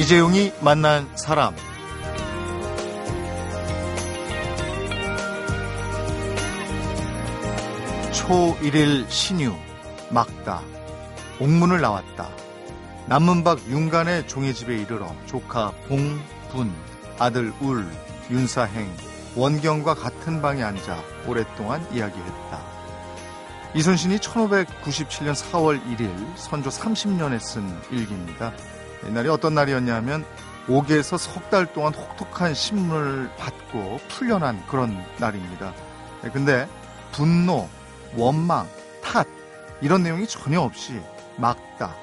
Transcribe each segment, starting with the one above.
이재용이 만난 사람 초1일 신유 막다 옥문을 나왔다 남문박 윤간의 종의 집에 이르러 조카 봉, 분, 아들 울, 윤사행, 원경과 같은 방에 앉아 오랫동안 이야기했다. 이순신이 1597년 4월 1일 선조 30년에 쓴 일기입니다. 옛날이 어떤 날이었냐면 옥에서 석 달 동안 혹독한 신문을 받고 풀려난 그런 날입니다. 네, 근데 분노, 원망, 탓 이런 내용이 전혀 없이 막다,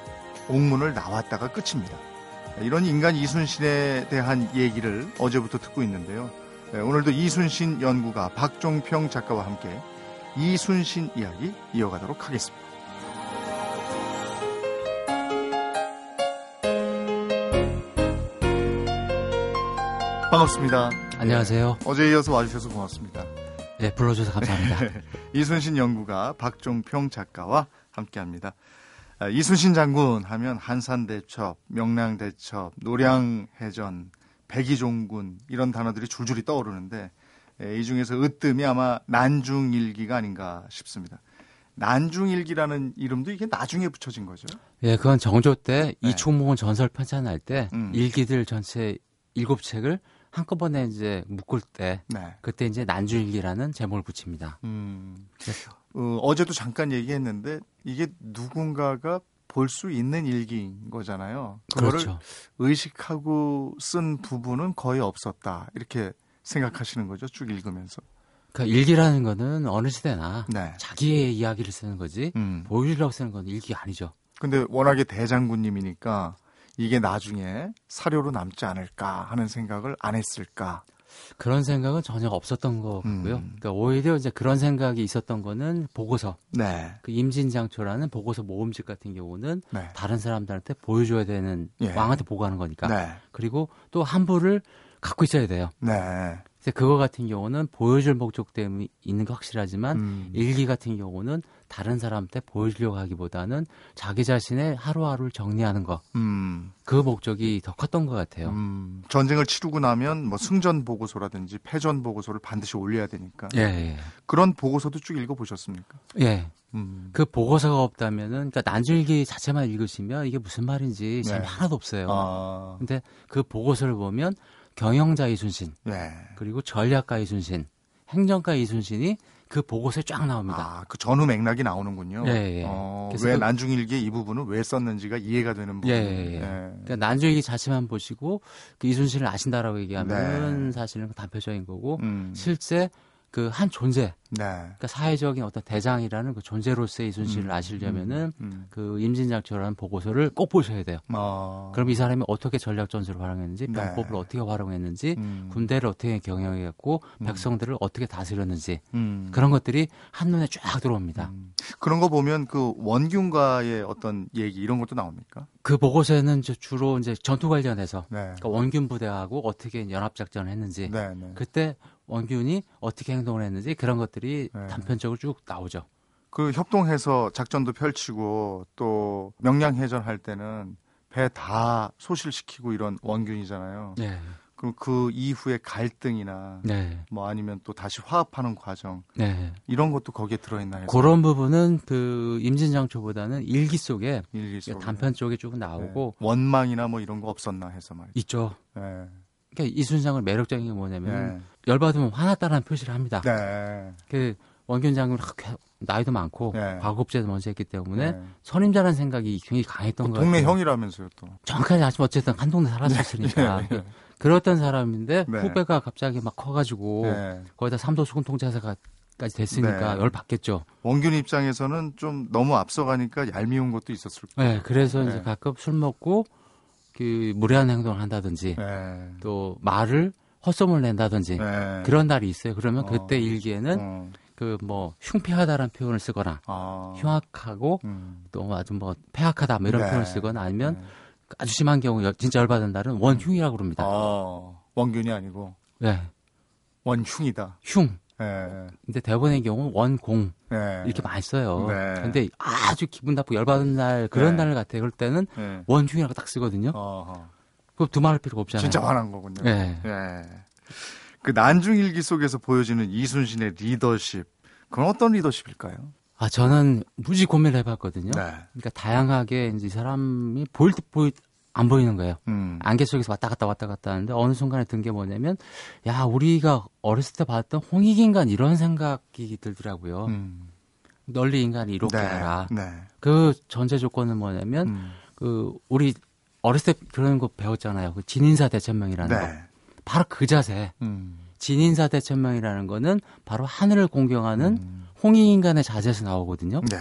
옥문을 나왔다가 끝입니다. 네, 이런 인간 이순신에 대한 얘기를 어제부터 듣고 있는데요. 네, 오늘도 이순신 연구가 박종평 작가와 함께 이순신 이야기 이어가도록 하겠습니다. 반갑습니다. 안녕하세요. 어제 이어서 와주셔서 고맙습니다. 네, 불러주셔서 감사합니다. 이순신 연구가 박종평 작가와 함께합니다. 아, 이순신 장군 하면 한산대첩, 명량대첩, 노량해전, 백이종군 이런 단어들이 줄줄이 떠오르는데 이 중에서 으뜸이 아마 난중일기가 아닌가 싶습니다. 난중일기라는 이름도 이게 나중에 붙여진 거죠? 예, 그건 정조 때 네. 이충목은 전설 편찬할 때 음. 일기들 전체 일곱 책을 한꺼번에 이제 묶을 때 네. 그때 이제 난중일기라는 제목을 붙입니다. 음. 네. 어, 제도 잠깐 얘기했는데 이게 누군가가 볼 수 있는 일기인 거잖아요. 그거를 그렇죠. 의식하고 쓴 부분은 거의 없었다. 이렇게 생각하시는 거죠. 쭉 읽으면서. 그러니까 일기라는 거는 어느 시대나 네. 자기의 이야기를 쓰는 거지 음. 보여주려고 쓰는 건 일기가 아니죠. 근데 워낙에 대장군님이니까 이게 나중에 사료로 남지 않을까 하는 생각을 안 했을까? 그런 생각은 전혀 없었던 것 같고요. 음. 그러니까 오히려 이제 그런 생각이 있었던 거는 보고서. 네. 그 임진장초라는 보고서 모음집 같은 경우는 네. 다른 사람들한테 보여줘야 되는 예. 왕한테 보고하는 거니까. 네. 그리고 또 한부를 갖고 있어야 돼요. 네. 그거 같은 경우는 보여줄 목적 때문에 있는 거 확실하지만 음. 일기 같은 경우는 다른 사람한테 보여주려고 하기보다는 자기 자신의 하루하루를 정리하는 거. 음. 그 목적이 더 컸던 것 같아요. 음. 전쟁을 치르고 나면 뭐 승전 보고서라든지 패전 보고서를 반드시 올려야 되니까. 예, 예. 그런 보고서도 쭉 읽어 보셨습니까? 예. 음. 그 보고서가 없다면은 그러니까 난줄기 자체만 읽으시면 이게 무슨 말인지 재미 네. 하나도 없어요. 아. 근데 그 보고서를 보면 경영자 이순신, 네. 그리고 전략가 이순신, 행정가 이순신이 그 보고서에 쫙 나옵니다. 아, 그 전후 맥락이 나오는군요. 예, 예. 어, 왜 그, 난중일기 이 부분은 왜 썼는지가 이해가 되는 부분. 예, 예. 예. 그러니까 난중일기 자체만 보시고 그 이순신을 아신다라고 얘기하면 네. 사실은 단표적인 거고 음. 실제 그 한 존재, 네. 그러니까 사회적인 어떤 대장이라는 그 존재로서의 이순신을 음, 아시려면은 음, 음. 그 임진장초라는 보고서를 꼭 보셔야 돼요. 어. 그럼 이 사람이 어떻게 전략 전술을 활용했는지, 네. 병법을 어떻게 활용했는지, 음. 군대를 어떻게 경영했고, 음. 백성들을 어떻게 다스렸는지 음. 그런 것들이 한 눈에 쫙 들어옵니다. 그런 거 보면 그 원균과의 어떤 얘기 이런 것도 나옵니까? 그 보고서에는 주로 이제 전투 관련해서 네. 그러니까 원균 부대하고 어떻게 연합 작전을 했는지, 네, 네. 그때 원균이 어떻게 행동을 했는지 그런 것들이 네. 단편적으로 쭉 나오죠. 그 협동해서 작전도 펼치고 또 명량해전 할 때는 배 다 소실시키고 이런 원균이잖아요. 네. 그럼 그 이후에 갈등이나 네. 뭐 아니면 또 다시 화합하는 과정 네. 이런 것도 거기에 들어있나요? 그런 부분은 그 임진장초보다는 일기 속에, 일기 속에. 단편 쪽에 쭉 나오고 네. 원망이나 뭐 이런 거 없었나 해서 말이죠. 있죠. 네. 그러니까 이순장을 매력적인 게 뭐냐면 네. 열받으면 화났다는 표시를 합니다. 네. 그 원균 장군 나이도 많고 네. 과거업제도 먼저 했기 때문에 네. 선임자라는 생각이 굉장히 강했던 거예요. 동네 형이라면서요 또. 정확하지 않지만 어쨌든 한 동네 살았었으니까. 네. 네. 그랬던 사람인데 네. 후배가 갑자기 막 커가지고 네. 거기다 삼도 수군 통제사가 까지 됐으니까 네. 열 받겠죠. 원균 입장에서는 좀 너무 앞서가니까 얄미운 것도 있었을 거예요. 네, 그래서 이제 가끔 술 먹고 그 무례한 행동을 한다든지 네. 또 말을 헛소문을 낸다든지 네. 그런 날이 있어요. 그러면 어. 그때 일기에는 어. 그뭐 흉패하다라는 표현을 쓰거나 아. 흉악하고 음. 또 아주 뭐 폐악하다 뭐 이런 네. 표현을 쓰거나 아니면 네. 아주 심한 경우 진짜 열받은 날은 원흉이라고 그럽니다. 아. 원균이 아니고 네. 원흉이다. 흉. 네. 근데 대부분의 경우는 원공 네. 이렇게 많이 써요. 네. 근데 아주 기분 나쁘고 열받은 날 그런 네. 날 같아요. 그럴 때는 네. 원흉이라고 딱 쓰거든요. 어허. 그 두말할 필요가 없잖아요. 진짜 화난 거군요. 네. 예. 그 난중일기 속에서 보여지는 이순신의 리더십, 그건 어떤 리더십일까요? 아, 저는 무지 고민을 해봤거든요. 네. 그러니까 다양하게 이제 이 사람이 보일 듯 보일 안 보이는 거예요. 음. 안개 속에서 왔다 갔다 왔다 갔다 하는데 어느 순간에 든 게 뭐냐면 야 우리가 어렸을 때 봤던 홍익 인간 이런 생각이 들더라고요. 음. 널리 인간을 이롭게 네. 하라. 네. 그 전제 조건은 뭐냐면 음. 그 우리 어렸을 때 그런 거 배웠잖아요. 그 진인사 대천명이라는 네. 거. 바로 그 자세. 음. 진인사 대천명이라는 거는 바로 하늘을 공경하는 음. 홍익 인간의 자세에서 나오거든요. 네.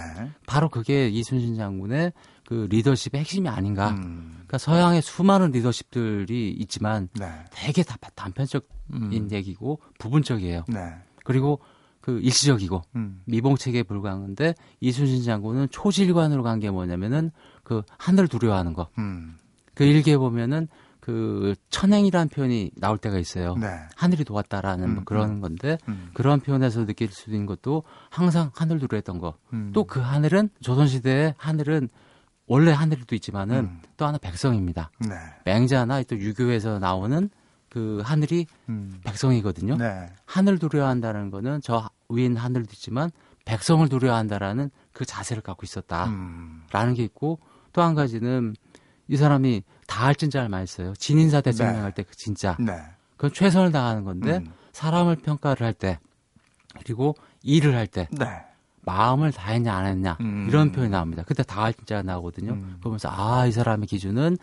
바로 그게 이순신 장군의 그 리더십의 핵심이 아닌가. 음. 그러니까 서양의 수많은 리더십들이 있지만 네. 되게 다 단편적인 음. 얘기고 부분적이에요. 네. 그리고 그 일시적이고 음. 미봉책에 불과한데 이순신 장군은 초실관으로 간 게 뭐냐면은 그 하늘 두려워하는 거. 음. 그 일기에 보면은 그 천행이라는 표현이 나올 때가 있어요. 네. 하늘이 도왔다라는 뭐 음, 그런 음. 건데 음. 그런 표현에서 느낄 수 있는 것도 항상 하늘 두려했던 거. 음. 또그 하늘은 조선 시대의 하늘은 원래 하늘도 있지만은 음. 또 하나 백성입니다. 네. 맹자나 또 유교에서 나오는 그 하늘이 음. 백성이거든요. 네. 하늘 두려워한다는 거는 저 위인 하늘도 있지만 백성을 두려워한다라는 그 자세를 갖고 있었다라는 게 있고 또 한 가지는 이 사람이 다할 진짜를 많이 써요. 진인사 대청명할 네. 때그 진짜. 네. 그건 최선을 다하는 건데 음. 사람을 평가를 할 때 그리고 일을 할 때 네. 마음을 다했냐 안 했냐 음. 이런 표현이 나옵니다. 그때 다할 진짜가 나오거든요. 음. 그러면서 아 이 사람의 기준은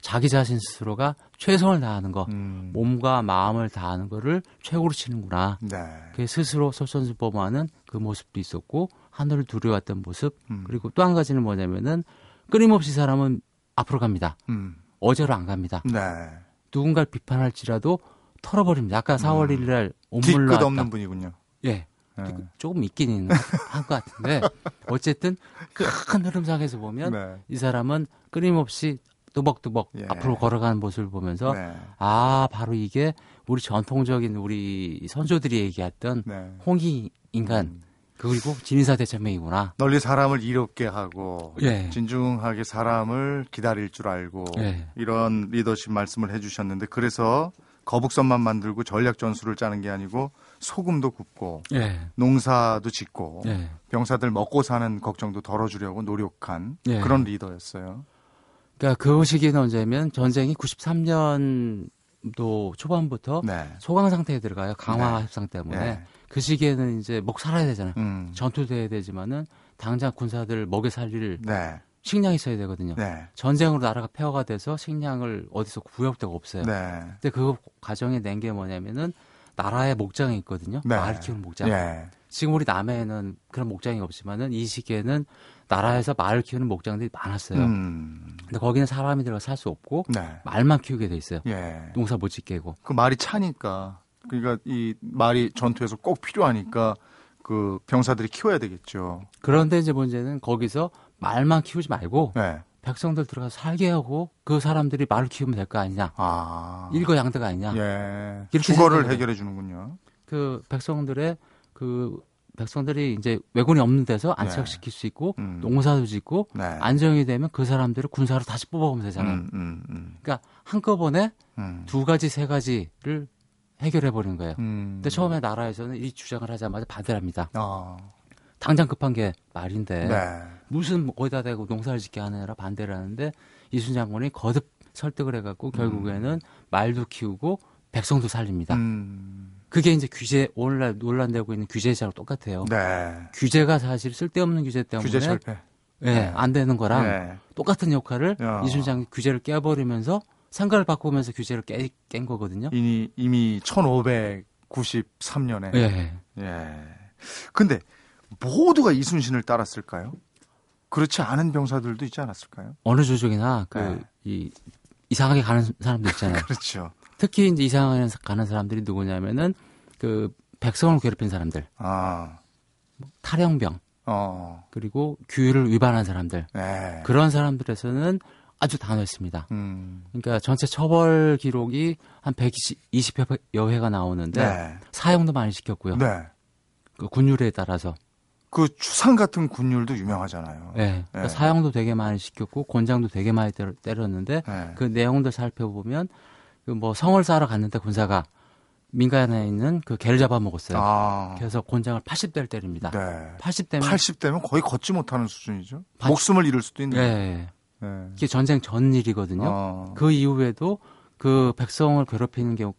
자기 자신 스스로가 최선을 다하는 거, 음. 몸과 마음을 다하는 거를 최고로 치는구나. 네. 그 스스로 솔선수범하는 그 모습도 있었고 하늘을 두려워했던 모습. 음. 그리고 또 한 가지는 뭐냐면은 끊임없이 사람은 앞으로 갑니다. 음. 어제로 안 갑니다. 네. 누군가를 비판할지라도 털어버립니다. 아까 4월 1일 날 온물로 뒤끝 없는 분이군요. 예. 네. 조금 있긴 있는 한 것 같은데 어쨌든 큰 흐름상에서 보면 네. 이 사람은 끊임없이 뚜벅뚜벅 예. 앞으로 걸어가는 모습을 보면서 네. 아 바로 이게 우리 전통적인 우리 선조들이 얘기했던 네. 홍기 인간 음. 그리고 진인사 대천명이구나. 널리 사람을 이롭게 하고 예. 진중하게 사람을 기다릴 줄 알고 예. 이런 리더십 말씀을 해주셨는데 그래서 거북선만 만들고 전략 전술을 짜는 게 아니고 소금도 굽고 예. 농사도 짓고 예. 병사들 먹고 사는 걱정도 덜어주려고 노력한 예. 그런 리더였어요. 그러니까 그 시기는 언제면 전쟁이 93년도 초반부터 네. 소강 상태에 들어가요. 강화 네. 협상 때문에. 네. 그 시기에는 이제 먹 살아야 되잖아요. 음. 전투돼야 되지만은 당장 군사들 먹여 살릴 네. 식량이 있어야 되거든요. 네. 전쟁으로 나라가 폐허가 돼서 식량을 어디서 구할 데가 없어요. 네. 근데 그 과정에 낸 게 뭐냐면은 나라의 목장이 있거든요. 네. 말 키우는 목장. 네. 지금 우리 남해에는 그런 목장이 없지만은 이 시기에는 나라에서 말을 키우는 목장들이 많았어요. 음. 근데 거기는 사람이 들어가 살 수 없고 네. 말만 키우게 돼 있어요. 예. 농사 못 짓게고. 그 말이 차니까 그러니까 이 말이 전투에서 꼭 필요하니까 그 병사들이 키워야 되겠죠. 그런데 이제 문제는 거기서 말만 키우지 말고 네. 백성들 들어가서 살게 하고 그 사람들이 말을 키우면 될 거 아니냐. 아. 일거양득 아니냐. 예. 이렇게 주거를 해결해 주는군요. 그 백성들의 그 백성들이 이제 왜군이 없는 데서 안착시킬 네. 수 있고 음. 농사도 짓고 네. 안정이 되면 그 사람들을 군사로 다시 뽑아오면 되잖아요. 음, 음, 음. 그러니까 한꺼번에 음. 두 가지 세 가지를 해결해 버리는 거예요. 음. 근데 처음에 나라에서는 이 주장을 하자마자 반대를 합니다. 어. 당장 급한 게 말인데 네. 무슨 거기다 대고 농사를 짓게 하느라 반대를 하는데 이순 장군이 거듭 설득을 해갖고 결국에는 음. 말도 키우고 백성도 살립니다. 음. 그게 이제 규제 오늘날 논란되고 있는 규제자랑 똑같아요. 네. 규제가 사실 쓸데없는 규제 때문에 규제 철폐. 예, 네, 안 되는 거랑 네. 똑같은 역할을 야. 이순 장군이 규제를 깨버리면서 상가를 바꾸면서 규제를 깨, 깬 거거든요. 이미 이미 1593년에. 예. 예. 근데 모두가 이순신을 따랐을까요? 그렇지 않은 병사들도 있지 않았을까요? 어느 조직이나 그 네. 이, 이상하게 가는 사람도 있잖아요. 그렇죠. 특히 이제 이상하게 가는 사람들이 누구냐면은 그 백성을 괴롭힌 사람들. 아. 탈영병. 어. 그리고 규율을 위반한 사람들. 네. 그런 사람들에서는 아주 단호했습니다. 음. 그러니까 전체 처벌 기록이 한 120여 회가 나오는데 네. 사형도 많이 시켰고요. 네. 그 군율에 따라서 그 추상 같은 군율도 유명하잖아요. 네. 그러니까 네. 사형도 되게 많이 시켰고 곤장도 되게 많이 때렸는데 네. 그 내용들 살펴보면 그 뭐 성을 쌓으러 갔는데 군사가 민간에 있는 그 개를 잡아먹었어요. 아. 그래서 곤장을 80대를 때립니다. 네. 80대면 80대면 거의 걷지 못하는 수준이죠. 80... 목숨을 잃을 수도 있는. 네. 네. 이게 전쟁 전 일이거든요. 아. 그 이후에도 그 백성을 괴롭히는 경우,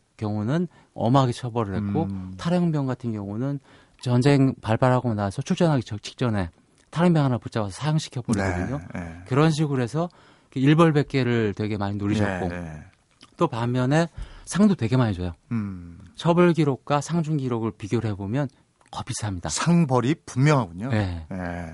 는 엄하게 처벌을 했고 음. 탈영병 같은 경우는 전쟁 발발하고 나서 출전하기 직전에 탈영병 하나 붙잡아서 사형시켜 버리거든요. 네. 네. 그런 식으로 해서 일벌백계를 되게 많이 누리셨고 네, 네. 또 반면에 상도 되게 많이 줘요. 음. 처벌 기록과 상중 기록을 비교를 해보면 거 비슷합니다. 상벌이 분명하군요. 네. 네.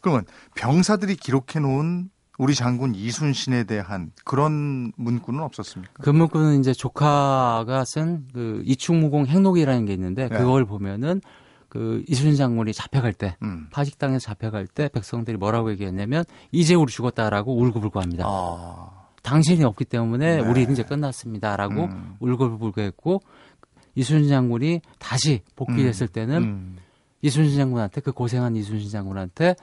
그러면 병사들이 기록해 놓은 우리 장군 이순신에 대한 그런 문구는 없었습니까? 그 문구는 이제 조카가 쓴 그 이충무공 행록이라는 게 있는데 네. 그걸 보면은 그 이순신 장군이 잡혀갈 때 음. 파직당에서 잡혀갈 때 백성들이 뭐라고 얘기했냐면 이제 우리 죽었다라고 울고불고 합니다. 아. 당신이 없기 때문에 네. 우리 이제 끝났습니다라고 음. 울고불고 했고 이순신 장군이 다시 복귀했을 음. 때는 음. 이순신 장군한테 그 고생한 이순신 장군한테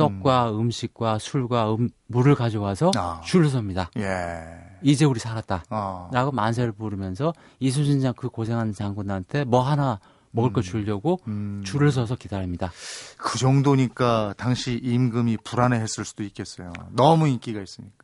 떡과 음. 식과 술과 음, 물을 가져와서 아. 줄을 섭니다. 예. 이제 우리 살았다. 아. 라고 만세를 부르면서 이순신 장 그 고생한 장군한테 뭐 하나 먹을 음. 거 주려고 음. 줄을 서서 기다립니다. 그 정도니까 당시 임금이 불안해했을 수도 있겠어요. 너무 인기가 있으니까.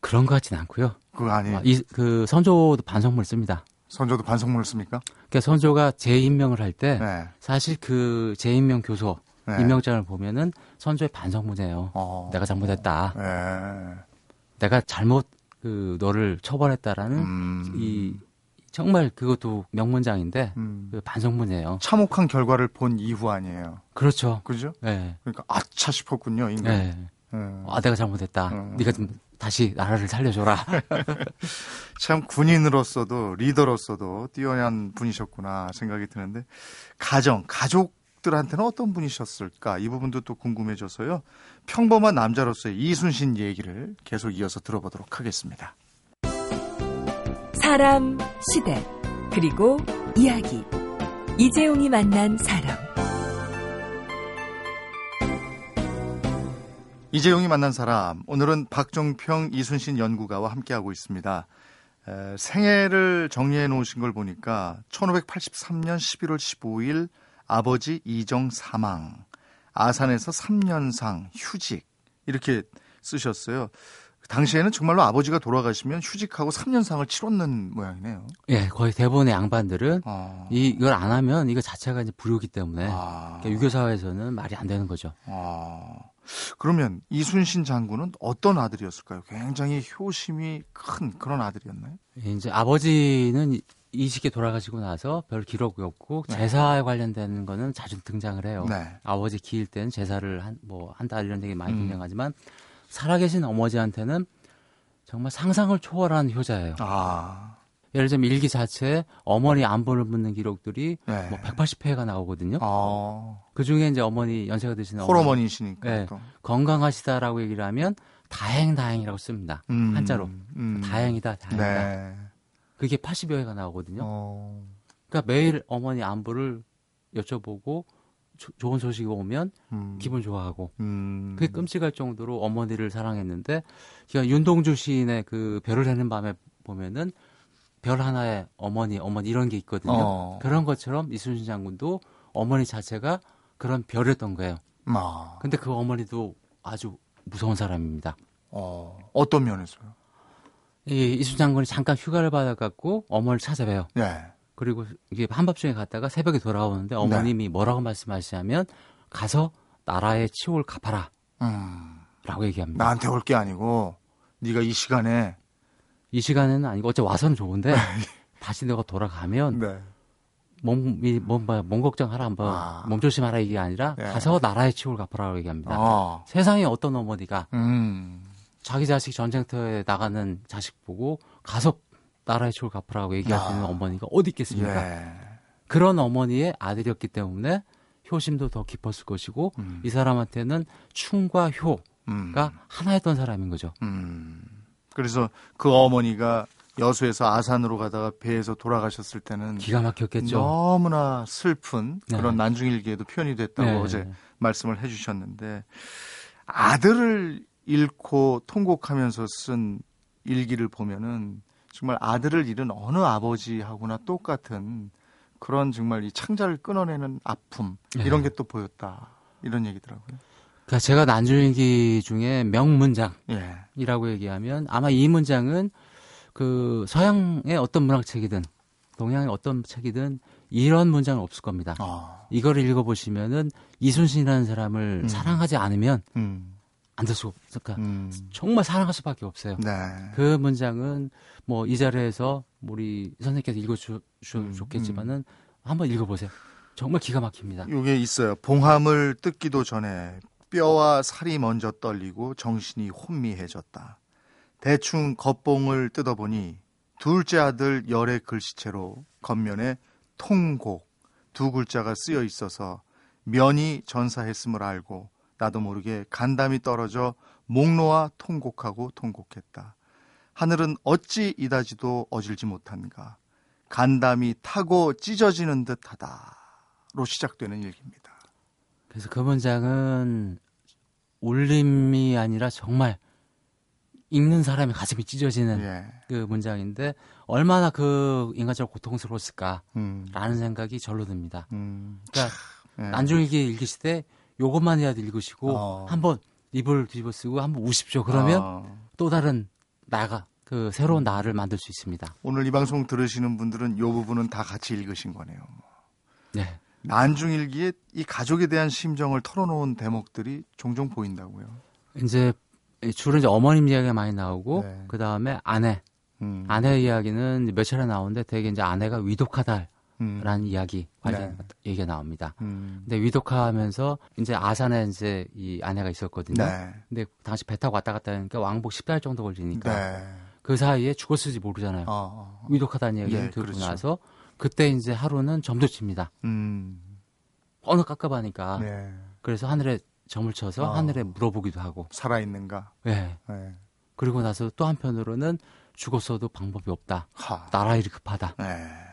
그런 것 같지는 않고요. 그거 아니에요. 아, 이, 그 선조도 반성문을 씁니다. 선조도 반성문을 씁니까? 그러니까 선조가 재임명을 할때 네. 사실 그 재임명 교소 네. 임명장을 보면은 선조의 반성문이에요. 어. 내가 잘못했다. 네. 내가 잘못 그 너를 처벌했다라는 음. 이 정말 그것도 명문장인데 음. 그 반성문이에요. 참혹한 결과를 본 이후 아니에요. 그렇죠. 그죠? 네. 그러니까 아차 싶었군요, 인간. 네. 네. 아 내가 잘못했다. 음. 네가 좀 다시 나라를 살려줘라. 참 군인으로서도 리더로서도 뛰어난 분이셨구나 생각이 드는데 가정, 가족 들한테는 어떤 분이셨을까 이 부분도 또 궁금해져서요. 평범한 남자로서의 이순신 얘기를 계속 이어서 들어보도록 하겠습니다. 사람, 시대, 그리고 이야기. 이재용이 만난 사람. 이재용이 만난 사람 오늘은 박종평 이순신 연구가와 함께하고 있습니다. 에, 생애를 정리해 놓으신 걸 보니까 1583년 11월 15일 아버지 이정 사망, 아산에서 3년상 휴직 이렇게 쓰셨어요. 당시에는 정말로 아버지가 돌아가시면 휴직하고 3년상을 치렀는 모양이네요. 예, 거의 대부분의 양반들은 아. 이, 이걸 안 하면 이거 자체가 이제 불효기 때문에 아. 그러니까 유교 사회에서는 말이 안 되는 거죠. 아. 그러면 이순신 장군은 어떤 아들이었을까요? 굉장히 효심이 큰 그런 아들이었나요? 예, 이제 아버지는 이 시기에 돌아가시고 나서 별 기록이 없고 네. 제사에 관련된 거는 자주 등장을 해요. 네. 아버지 기일 때는 제사를 한 뭐 한 달 이런 되게 많이 음. 등장하지만 살아계신 어머니한테는 정말 상상을 초월한 효자예요. 아. 예를 들면 일기 자체에 어머니 안부를 묻는 기록들이 네. 뭐 180회가 나오거든요. 아. 그 중에 이제 어머니 연세가 드시는 홀어머니시니까 네. 건강하시다라고 얘기를 하면 다행 다행이라고 씁니다. 음. 한자로 음. 다행이다 다행이다. 네. 그게 80여 회가 나오거든요. 어. 그러니까 매일 어머니 안부를 여쭤보고 조, 좋은 소식이 오면 음. 기분 좋아하고 음. 그게 끔찍할 정도로 어머니를 사랑했는데 그러니까 윤동주 시인의 그 별을 해는 밤에 보면은 별 하나의 어머니, 어머니 이런 게 있거든요. 어. 그런 것처럼 이순신 장군도 어머니 자체가 그런 별이었던 거예요. 아. 근데 그 어머니도 아주 무서운 사람입니다. 어, 어떤 면에서요? 이 이순신 장군이 잠깐 휴가를 받아갖고 어머니를 찾아봬요. 네. 그리고 이게 한밤중에 갔다가 새벽에 돌아오는데 어머님이 네. 뭐라고 말씀하시냐면 가서 나라의 치욕을 갚아라. 음. 라고 얘기합니다. 나한테 올 게 아니고 네가 이 시간에 이 시간에는 아니고 어째 와서는 좋은데 다시 너가 돌아가면 네. 몸이 몸, 몸 걱정하라 한번 아. 몸 조심하라 이게 아니라 네. 가서 나라의 치욕을 갚으라고 얘기합니다. 아. 세상에 어떤 어머니가 음. 자기 자식 전쟁터에 나가는 자식 보고 가서 나라의 치욕을 갚으라고 얘기하시는 아. 어머니가 어디 있겠습니까? 예. 그런 어머니의 아들이었기 때문에 효심도 더 깊었을 것이고 음. 이 사람한테는 충과 효가 음. 하나였던 사람인 거죠. 음. 그래서 그 어머니가 여수에서 아산으로 가다가 배에서 돌아가셨을 때는 기가 막혔겠죠. 너무나 슬픈 네. 그런 난중일기에도 표현이 됐다고 네. 어제 말씀을 해주셨는데 아들을 잃고 통곡하면서 쓴 일기를 보면은 정말 아들을 잃은 어느 아버지하고나 똑같은 그런 정말 이 창자를 끊어내는 아픔 네. 이런 게또 보였다 이런 얘기더라고요. 그러니까 제가 난중일기 중에 명문장이라고 예. 얘기하면 아마 이 문장은 그 서양의 어떤 문학책이든 동양의 어떤 책이든 이런 문장은 없을 겁니다. 어. 이거를 읽어보시면은 이순신이라는 사람을 음. 사랑하지 않으면 음. 안될 수가 없으니까 음. 정말 사랑할 수밖에 없어요. 네. 그 문장은 뭐 이 자리에서 우리 선생님께서 읽어주셨겠지만은 음. 한번 읽어보세요. 정말 기가 막힙니다. 이게 있어요. 봉함을 뜯기도 전에 뼈와 살이 먼저 떨리고 정신이 혼미해졌다. 대충 겉봉을 뜯어보니 둘째 아들 열의 글씨체로 겉면에 통곡 두 글자가 쓰여 있어서 면이 전사했음을 알고 나도 모르게 간담이 떨어져 목 놓아 통곡하고 통곡했다. 하늘은 어찌 이다지도 어질지 못한가. 간담이 타고 찢어지는 듯하다로 시작되는 일기입니다. 그래서 그 문장은 울림이 아니라 정말 읽는 사람의 가슴이 찢어지는 예. 그 문장인데 얼마나 그 인간적으로 고통스러웠을까라는 음. 생각이 절로 듭니다. 음. 그러니까 예. 난중일기 읽으실 때 요것만이라도 읽으시고 어. 한번 입을 뒤집어 쓰고 한번 우십시오. 그러면 어. 또 다른 나가 그 새로운 나를 만들 수 있습니다. 오늘 이 방송 들으시는 분들은 요 부분은 다 같이 읽으신 거네요. 네. 난중일기에 이 가족에 대한 심정을 털어놓은 대목들이 종종 보인다고요. 이제 주로 이제 어머님 이야기가 많이 나오고 네. 그 다음에 아내, 음. 아내 이야기는 몇 차례 나오는데 되게 이제 아내가 위독하다 라는 음. 이야기 관련 네. 얘기가 나옵니다. 음. 근데 위독하면서 이제 아산에 이제 이 아내가 있었거든요. 네. 근데 당시 배 타고 왔다 갔다 하니까 왕복 10달 정도 걸리니까 네. 그 사이에 죽었을지 모르잖아요. 어, 어. 위독하다는 얘기를 네, 듣고 그렇죠. 나서 그때 이제 하루는 점도 칩니다. 음. 어느 깝깝하니까. 네. 그래서 하늘에 점을 쳐서 어. 하늘에 물어보기도 하고. 살아있는가? 네. 네. 그리고 나서 또 한편으로는 죽었어도 방법이 없다. 하. 나라 일이 급하다. 네.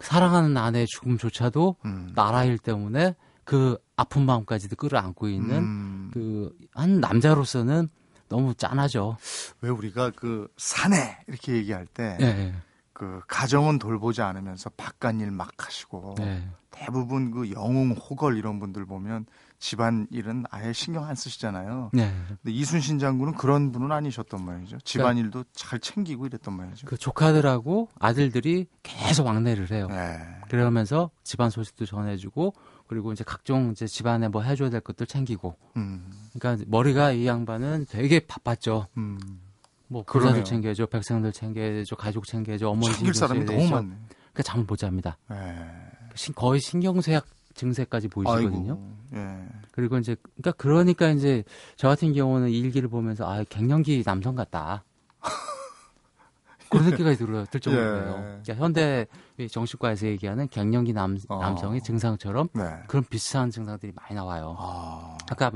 사랑하는 아내의 죽음조차도 음. 나라 일 때문에 그 아픈 마음까지도 끌어안고 있는 음. 그한 남자로서는 너무 짠하죠. 왜 우리가 그 사내 이렇게 얘기할 때 네. 그 가정은 돌보지 않으면서 바깥 일 막 하시고 네. 대부분 그 영웅 호걸 이런 분들 보면 집안 일은 아예 신경 안 쓰시잖아요. 네. 근데 이순신 장군은 그런 분은 아니셨던 모양이죠. 집안 그러니까, 일도 잘 챙기고 이랬던 모양이죠. 그 조카들하고 아들들이 계속 왕래를 해요. 네. 그러면서 집안 소식도 전해주고 그리고 이제 각종 이제 집안에 뭐 해줘야 될 것들 챙기고. 음. 그러니까 머리가 이 양반은 되게 바빴죠. 음. 뭐 그사들 챙겨야죠, 백성들 챙겨야죠, 가족 챙겨야죠, 어머니 챙길 사람이 너무 많네. 그러니까 잠을 못 잡니다. 네. 거의 신경쇠약 증세까지 보이시거든요. 예. 그리고 이제 그러니까 그러니까 이제 저 같은 경우는 이 일기를 보면서 아 갱년기 남성 같다. 그런 느낌이 들어요. 들 정도예요. 예. 그러니까 현대 정신과에서 얘기하는 갱년기 남, 어. 남성의 증상처럼 네. 그런 비슷한 증상들이 많이 나와요. 아. 아까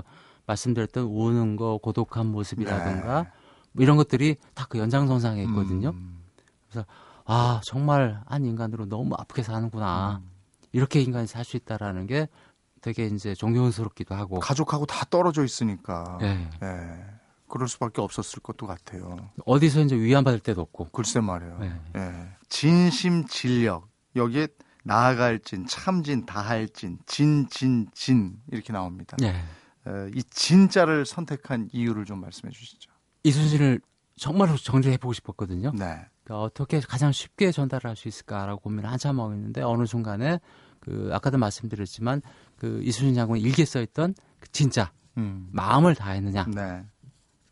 말씀드렸던 우는 거, 고독한 모습이라든가 네. 뭐 이런 것들이 다 그 연장선상에 있거든요. 음. 그래서 아 정말 한 인간으로 너무 아프게 사는구나. 음. 이렇게 인간이 살 수 있다라는 게 되게 이제 존경스럽기도 하고 가족하고 다 떨어져 있으니까 네. 네. 그럴 수밖에 없었을 것도 같아요. 어디서 이제 위안받을 때도 없고. 글쎄 말이에요. 네. 네. 진심 진력 여기에 나아갈 진, 참진, 다할 진, 진, 진, 진 이렇게 나옵니다. 네. 에, 이 진자를 선택한 이유를 좀 말씀해 주시죠. 이순신을 정말로 정리해 보고 싶었거든요. 네. 그러니까 어떻게 가장 쉽게 전달할 수 있을까라고 고민을 한참 하고 있는데 어느 순간에 그 아까도 말씀드렸지만 그 이순신 장군이 일기에 써있던 그 진짜 음. 마음을 다했느냐, 네.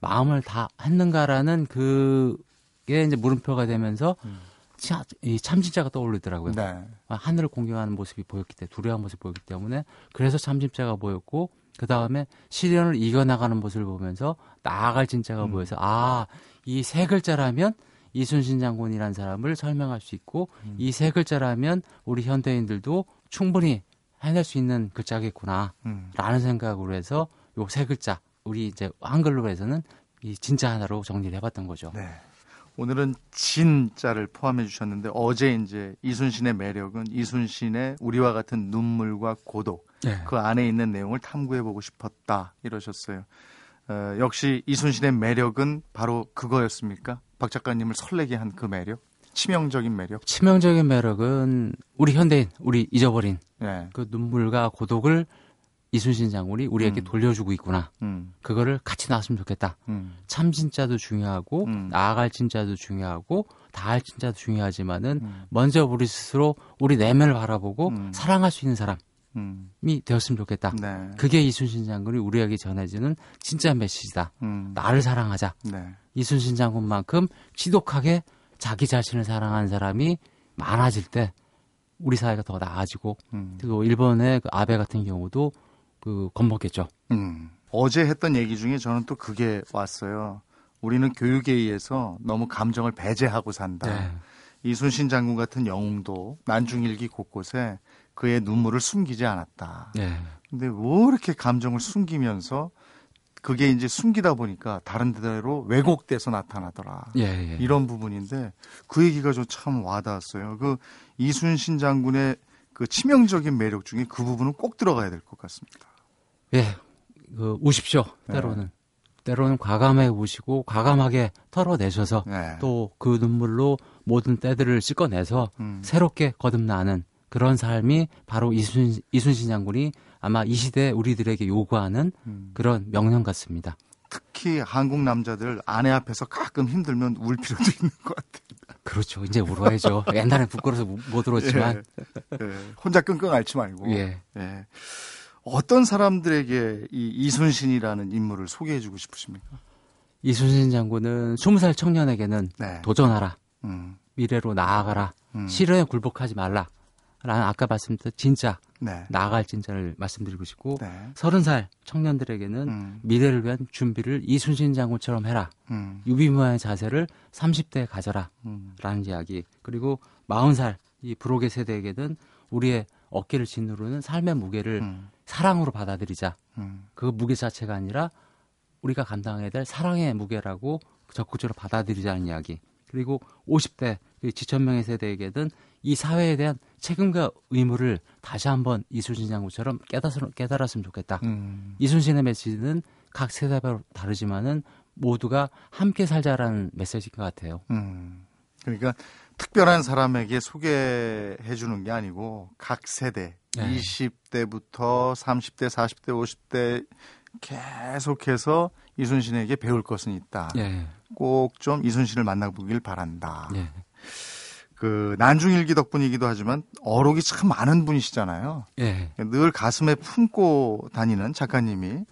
마음을 다 했는가라는 그게 이제 물음표가 되면서 음. 참, 이 참진자가 떠오르더라고요. 네. 하늘을 공경하는 모습이 보였기 때문에 두려운 모습이 보였기 때문에 그래서 참진자가 보였고 그 다음에 시련을 이겨나가는 모습을 보면서 나아갈 진짜가 음. 보여서 아 이 세 글자라면 이순신 장군이라는 사람을 설명할 수 있고 음. 이세 글자라면 우리 현대인들도 충분히 해낼 수 있는 글자겠구나 음. 라는 생각으로 해서 요 세 글자 우리 이제 한글로 해서는 이 진짜 하나로 정리를 해봤던 거죠. 네. 오늘은 진자를 포함해 주셨는데 어제 이제 이순신의 매력은 이순신의 우리와 같은 눈물과 고독 네. 그 안에 있는 내용을 탐구해 보고 싶었다 이러셨어요. 어, 역시 이순신의 매력은 바로 그거였습니까? 박 작가님을 설레게 한 그 매력? 치명적인 매력? 치명적인 매력은 우리 현대인, 우리 잊어버린 네. 그 눈물과 고독을 이순신 장군이 우리에게 음. 돌려주고 있구나. 음. 그거를 같이 나왔으면 좋겠다. 음. 참 진짜도 중요하고 음. 나아갈 진짜도 중요하고 다할 진짜도 중요하지만은 음. 먼저 우리 스스로 우리 내면을 바라보고 음. 사랑할 수 있는 사람 이 되었으면 좋겠다. 네. 그게 이순신 장군이 우리에게 전해지는 진짜 메시지다. 나를 사랑하자. 네. 이순신 장군만큼 지독하게 자기 자신을 사랑하는 사람이 많아질 때 우리 사회가 더 나아지고 그리고 일본의 그 아베 같은 경우도 그 겁먹겠죠. 음. 어제 했던 얘기 중에 저는 또 그게 왔어요. 우리는 교육에 의해서 너무 감정을 배제하고 산다. 네. 이순신 장군 같은 영웅도 난중일기 곳곳에 그의 눈물을 숨기지 않았다. 네. 근데 왜 이렇게 감정을 숨기면서 그게 이제 숨기다 보니까 다른 데로 왜곡돼서 나타나더라. 예, 예. 이런 부분인데 그 얘기가 좀 참 와닿았어요. 그 이순신 장군의 그 치명적인 매력 중에 그 부분은 꼭 들어가야 될 것 같습니다. 예, 그 우십시오. 네. 때로는. 네. 때로는 과감하게 우시고 과감하게 털어내셔서 네. 또그 눈물로 모든 때들을 씻어내서 음. 새롭게 거듭나는 그런 삶이 바로 이순, 이순신 장군이 아마 이 시대 우리들에게 요구하는 음. 그런 명령 같습니다. 특히 한국 남자들 아내 앞에서 가끔 힘들면 울 필요도 있는 것 같아요. 그렇죠. 이제 울어야죠. 옛날에 부끄러워서 못 울었지만. 예, 예. 혼자 끙끙 앓지 말고. 예. 예. 어떤 사람들에게 이 이순신이라는 인물을 소개해 주고 싶으십니까? 이순신 장군은 20살 청년에게는 네. 도전하라. 음. 미래로 나아가라. 음. 시련에 굴복하지 말라. 라는 아까 말씀드린 진짜 네. 나아갈 진짜를 말씀드리고 싶고 네. 30살 청년들에게는 음. 미래를 위한 준비를 이순신 장군처럼 해라. 음. 유비무환의 자세를 30대에 가져라. 음. 라는 이야기. 그리고 40살 이 브로게 세대에게는 우리의 어깨를 짓누르는 삶의 무게를 음. 사랑으로 받아들이자. 음. 그 무게 자체가 아니라 우리가 감당해야 될 사랑의 무게라고 적극적으로 받아들이자는 이야기. 그리고 50대 그 지천명의 세대에게는 이 사회에 대한 책임과 의무를 다시 한번 이순신 장군처럼 깨달았으면, 깨달았으면 좋겠다. 음. 이순신의 메시지는 각 세대별로 다르지만은 모두가 함께 살자라는 메시지인 것 같아요. 음. 그러니까 특별한 사람에게 소개해 주는 게 아니고 각 세대 네. 20대부터 30대, 40대, 50대 계속해서 이순신에게 배울 것은 있다. 네. 꼭좀 이순신을 만나보길 바란다. 네. 그 난중일기 덕분이기도 하지만 어록이 참 많은 분이시잖아요. 네. 늘 가슴에 품고 다니는 작가님이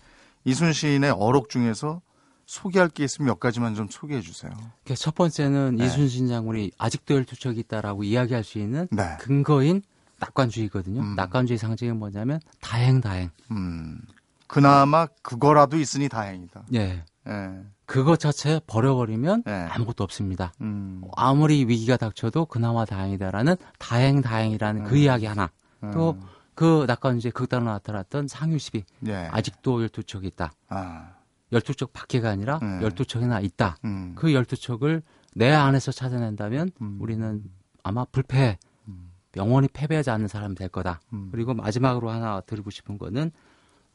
이순신의 어록 중에서 소개할 게 있으면 몇 가지만 좀 소개해 주세요. 첫 번째는 네. 이순신 장군이 아직도 열투척이 있다라고 이야기할 수 있는 네. 근거인 낙관주의거든요. 음. 낙관주의 상징이 뭐냐면 다행 다행. 음. 그나마 그거라도 있으니 다행이다. 예. 예. 그것 자체 버려버리면 예. 아무것도 없습니다. 음. 아무리 위기가 닥쳐도 그나마 다행이다라는 다행 다행이라는 그 음. 이야기 하나. 음. 또그 낙관주의 극단으로 나타났던 상유십이 예. 아직도 열투척이 있다. 아. 열두 척 밖에가 아니라 네. 열두 척이나 있다. 음. 그 열두 척을 내 안에서 찾아낸다면 음. 우리는 아마 불패, 음. 영원히 패배하지 않는 사람이 될 거다. 음. 그리고 마지막으로 하나 드리고 싶은 거는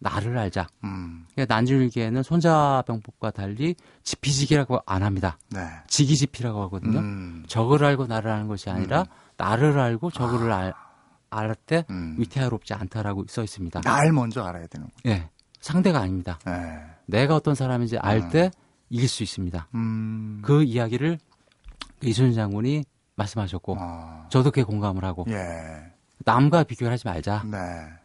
나를 알자. 음. 그러니까 난줄기에는 손자병법과 달리 지피지기라고 안 합니다. 네. 지기지피라고 하거든요. 음. 적을 알고 나를 아는 것이 아니라 나를 알고 적을 아. 알, 알때 위태롭지 않다라고 써 있습니다. 날 먼저 알아야 되는 거죠. 예. 상대가 아닙니다. 네. 내가 어떤 사람인지 알때 음. 이길 수 있습니다. 음. 그 이야기를 이순신 장군이 말씀하셨고 아. 저도 그에 공감을 하고 예. 남과 비교를 하지 말자. 네.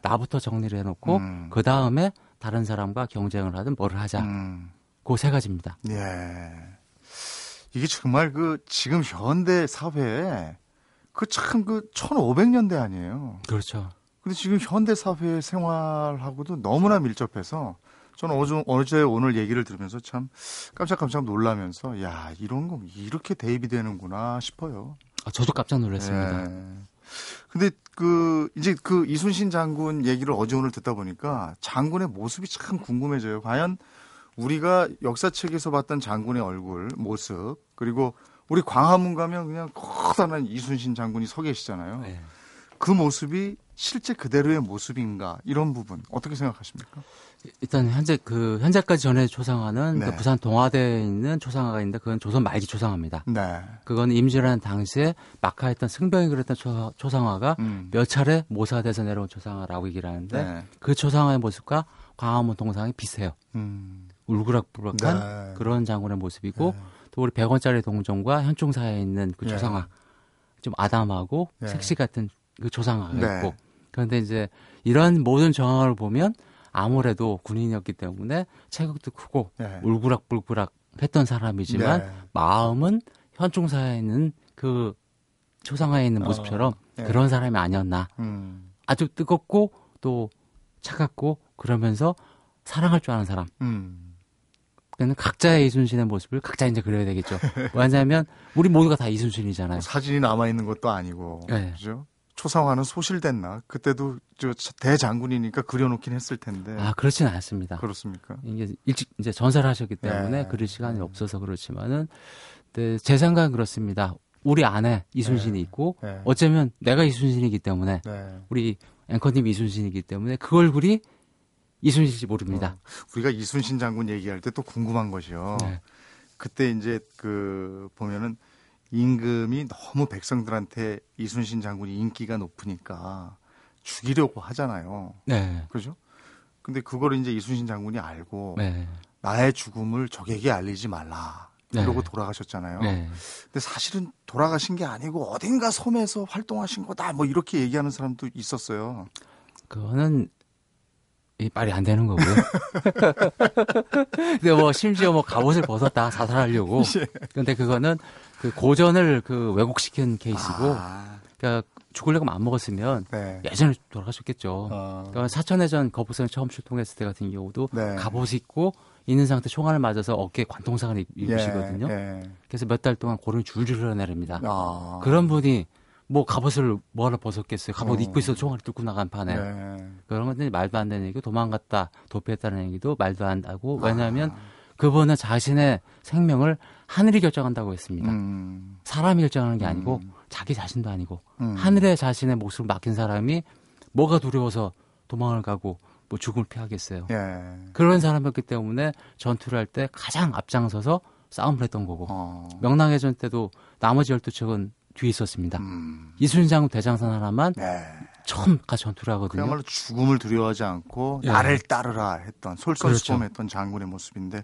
나부터 정리를 해놓고 음. 그 다음에 다른 사람과 경쟁을 하든 뭐를 하자. 음. 그세 가지입니다. 예. 이게 정말 그 지금 현대 사회에 그 참 그 1500년대 아니에요. 그렇죠. 근데 지금 현대 사회 생활하고도 너무나 밀접해서 저는 어제, 어제 오늘 얘기를 들으면서 참 깜짝깜짝 놀라면서 야 이런 거 이렇게 대입이 되는구나 싶어요. 아, 저도 깜짝 놀랐습니다. 네. 근데 그 이제 그 이순신 장군 얘기를 어제 오늘 듣다 보니까 장군의 모습이 참 궁금해져요. 과연 우리가 역사책에서 봤던 장군의 얼굴 모습 그리고 우리 광화문 가면 그냥 커다란 이순신 장군이 서 계시잖아요. 네. 그 모습이 실제 그대로의 모습인가 이런 부분 어떻게 생각하십니까? 일단 현재 그 현재까지 전해 조상화는 네. 그 부산 동화대에 있는 조상화가 있는데 그건 조선 말기 조상화입니다. 네. 그건 임진왜란 당시에 막하했던 승병이 그렸던 조, 조상화가 음. 몇 차례 모사돼서 내려온 조상화라고 얘기를 하는데 네. 그 조상화의 모습과 광화문 동상이 비슷해요. 음. 울그락불락한 네. 그런 장군의 모습이고 네. 또 우리 100원짜리 동전과 현충사에 있는 그 네. 조상화 좀 아담하고 섹시 같은 그 조상화가 있고 그런데 이제 이런 모든 정황을 보면 아무래도 군인이었기 때문에 체격도 크고 네. 울그락불그락 했던 사람이지만 네. 마음은 현충사에 있는 그 초상화에 있는 모습처럼 어, 네. 그런 사람이 아니었나. 음. 아주 뜨겁고 또 차갑고 그러면서 사랑할 줄 아는 사람. 음. 그는 각자의 이순신의 모습을 각자 이제 그려야 되겠죠. 왜냐하면 우리 모두가 다 이순신이잖아요. 뭐 사진이 남아 있는 것도 아니고, 네. 그죠? 초상화는 소실됐나? 그때도 저 대장군이니까 그려놓긴 했을 텐데. 아 그렇지는 않습니다. 그렇습니까? 이게 일찍 이제 전사를 하셨기 때문에 네. 그릴 시간이 없어서 그렇지만은 네, 제 생각은 그렇습니다. 우리 안에 이순신이 네. 있고 네. 어쩌면 내가 이순신이기 때문에 네. 우리 앵커님 이순신이기 때문에 그 얼굴이 이순신인지 모릅니다. 어, 우리가 이순신 장군 얘기할 때 또 궁금한 것이요. 네. 그때 이제 그 보면은 임금이 너무 백성들한테 이순신 장군이 인기가 높으니까 죽이려고 하잖아요. 네. 그죠? 근데 그거를 이제 이순신 장군이 알고 네. 나의 죽음을 적에게 알리지 말라. 이러고 네. 돌아가셨잖아요. 네. 근데 사실은 돌아가신 게 아니고 어딘가 섬에서 활동하신 거다. 뭐 이렇게 얘기하는 사람도 있었어요. 그거는 이 말이 안 되는 거고요. 근데 뭐 심지어 뭐 갑옷을 벗었다 사살하려고. 예. 근데 그거는 그 고전을 그 왜곡시킨 케이스고. 아. 그러니까 죽으려고 안 먹었으면 네. 예전에 돌아가셨겠죠. 어. 그러니까 사천해전 거북선 처음 출동했을 때 같은 경우도 네. 갑옷 입고 있는 상태 총알을 맞아서 어깨에 관통상을 입으시거든요. 예, 예. 그래서 몇 달 동안 고름이 줄줄 흘러내립니다. 아. 그런 분이 뭐 갑옷을 뭐하러 벗었겠어요. 갑옷 어. 입고 있어 총알이 뚫고 나간 판에. 네. 그런 것들이 말도 안 되는 얘기고 도망갔다 도피했다는 얘기도 말도 안 하고 왜냐하면 아. 그분은 자신의 생명을 하늘이 결정한다고 했습니다. 음. 사람이 결정하는 게 아니고 음. 자기 자신도 아니고 음. 하늘에 자신의 목숨을 맡긴 사람이 뭐가 두려워서 도망을 가고 뭐 죽음을 피하겠어요. 예. 그런 사람이었기 때문에 전투를 할 때 가장 앞장서서 싸움을 했던 거고 어. 명랑해전 때도 나머지 열두 척은 뒤에 있었습니다. 음. 이순신 대장선 하나만 네. 처음 같이 전투를 하거든요. 그야말로 죽음을 두려워하지 않고 예. 나를 따르라 했던 솔솔수범했던 그렇죠. 장군의 모습인데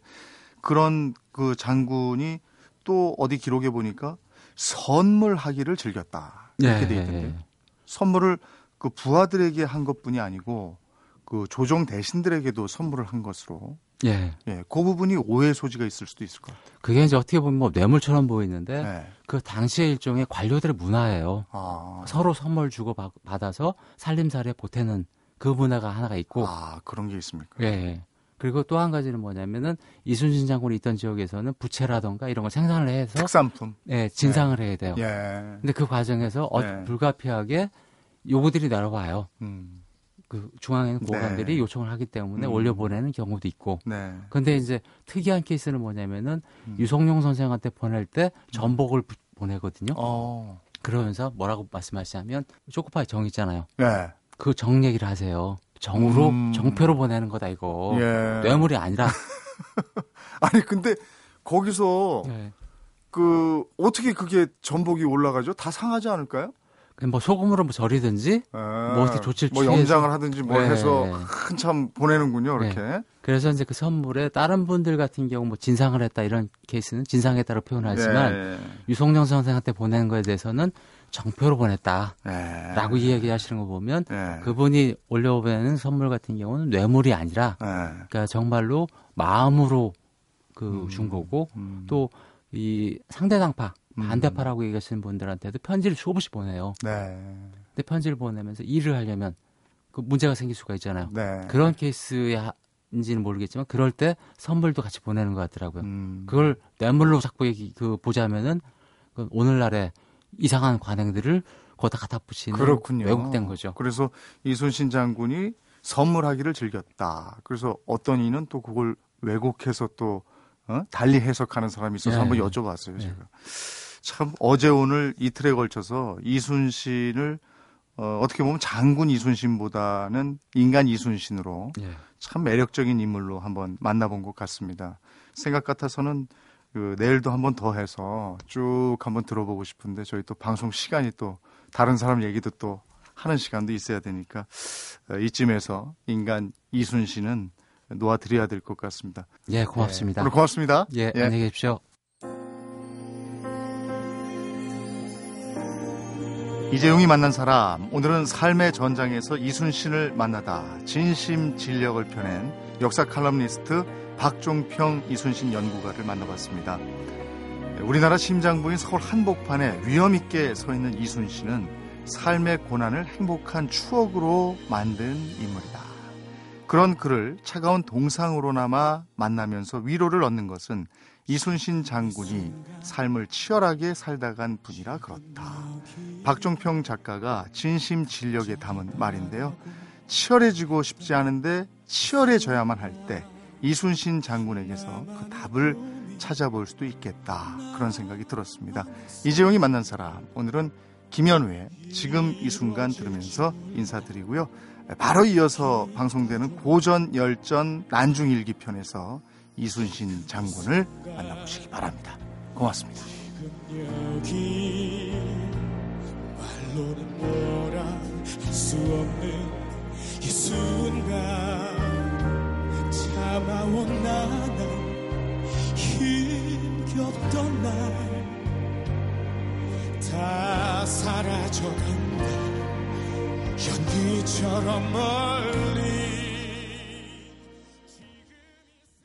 그런 그 장군이 또 어디 기록에 보니까 선물하기를 즐겼다 이렇게 예. 돼 있던데 예. 선물을 그 부하들에게 한 것뿐이 아니고 그 조정 대신들에게도 선물을 한 것으로 예. 예. 그 부분이 오해 소지가 있을 수도 있을 것 같아요. 그게 이제 어떻게 보면 뭐 뇌물처럼 보이는데 네. 그 당시의 일종의 관료들의 문화예요. 아. 서로 선물 주고 받아서 살림살이에 보태는 그 문화가 하나가 있고. 아, 그런 게 있습니까? 예. 그리고 또 한 가지는 뭐냐면은 이순신 장군이 있던 지역에서는 부채라던가 이런 걸 생산을 해서 특산품. 예, 진상을 네. 해야 돼요. 예. 근데 그 과정에서 어, 네. 불가피하게 요구들이 내려와요. 음. 그 중앙에 있는 고관들이 네. 요청을 하기 때문에 음. 올려보내는 경우도 있고. 네. 근데 이제 특이한 케이스는 뭐냐면은 음. 유성룡 선생한테 보낼 때 전복을 부, 보내거든요. 어. 그러면서 뭐라고 말씀하시냐면 초코파이 정 있잖아요. 네. 그정 얘기를 하세요. 정으로 음. 정표로 보내는 거다 이거. 예. 뇌물이 아니라. 아니 근데 거기서 네. 그 어떻게 그게 전복이 올라가죠? 다 상하지 않을까요? 뭐 소금으로 뭐 절이든지 아, 뭐 어떻게 조치를 뭐 영장을 하든지 뭐 네. 해서 한참 보내는군요 이렇게. 네. 그래서 이제 그 선물에 다른 분들 같은 경우 뭐 진상을 했다 이런 케이스는 진상했다고 표현하지만 네. 유성령 선생한테 보낸 거에 대해서는 정표로 보냈다라고 네. 이야기하시는 거 보면 네. 그분이 올려보내는 선물 같은 경우는 뇌물이 아니라 네. 그러니까 정말로 마음으로 그준 음. 거고 음. 또이 상대 당파 음. 반대파라고 얘기하시는 분들한테도 편지를 수없이 보내요. 네. 근데 편지를 보내면서 일을 하려면 그 문제가 생길 수가 있잖아요. 네. 그런 케이스인지는 모르겠지만 그럴 때 선물도 같이 보내는 것 같더라고요. 음. 그걸 뇌물로 자꾸 얘기 그 보자면은 그 오늘날의 이상한 관행들을 거기다 갖다 붙이는 그렇군요. 왜곡된 거죠. 그래서 이순신 장군이 선물하기를 즐겼다. 그래서 어떤 이는 또 그걸 왜곡해서 또 어? 달리 해석하는 사람이 있어서 네. 한번 여쭤봤어요, 제가. 참 어제 오늘 이틀에 걸쳐서 이순신을 어, 어떻게 보면 장군 이순신보다는 인간 이순신으로 예. 참 매력적인 인물로 한번 만나본 것 같습니다. 생각 같아서는 그 내일도 한번 더 해서 쭉 한번 들어보고 싶은데 저희 또 방송 시간이 또 다른 사람 얘기도 또 하는 시간도 있어야 되니까 어, 이쯤에서 인간 이순신은 놓아드려야 될 것 같습니다. 예, 고맙습니다. 네, 오늘 고맙습니다. 예, 예. 안녕히 계십시오. 이재용이 만난 사람 오늘은 삶의 전장에서 이순신을 만나다 진심 진력을 펴낸 역사 칼럼니스트 박종평 이순신 연구가를 만나봤습니다. 우리나라 심장부인 서울 한복판에 위험 있게 서 있는 이순신은 삶의 고난을 행복한 추억으로 만든 인물이다. 그런 그를 차가운 동상으로나마 만나면서 위로를 얻는 것은 이순신 장군이 삶을 치열하게 살다 간 분이라 그렇다. 박종평 작가가 진심 진력에 담은 말인데요. 치열해지고 싶지 않은데 치열해져야만 할 때 이순신 장군에게서 그 답을 찾아볼 수도 있겠다. 그런 생각이 들었습니다. 이재용이 만난 사람. 오늘은 김현우의 지금 이 순간 들으면서 인사드리고요. 바로 이어서 방송되는 고전 열전 난중일기 편에서 이순신 장군을 만나보시기 바랍니다. 고맙습니다. 말로는 뭐라 할 수 없는 이 순간 참아온 나는 힘겹던 날 다 사라져간다 연기처럼 멀리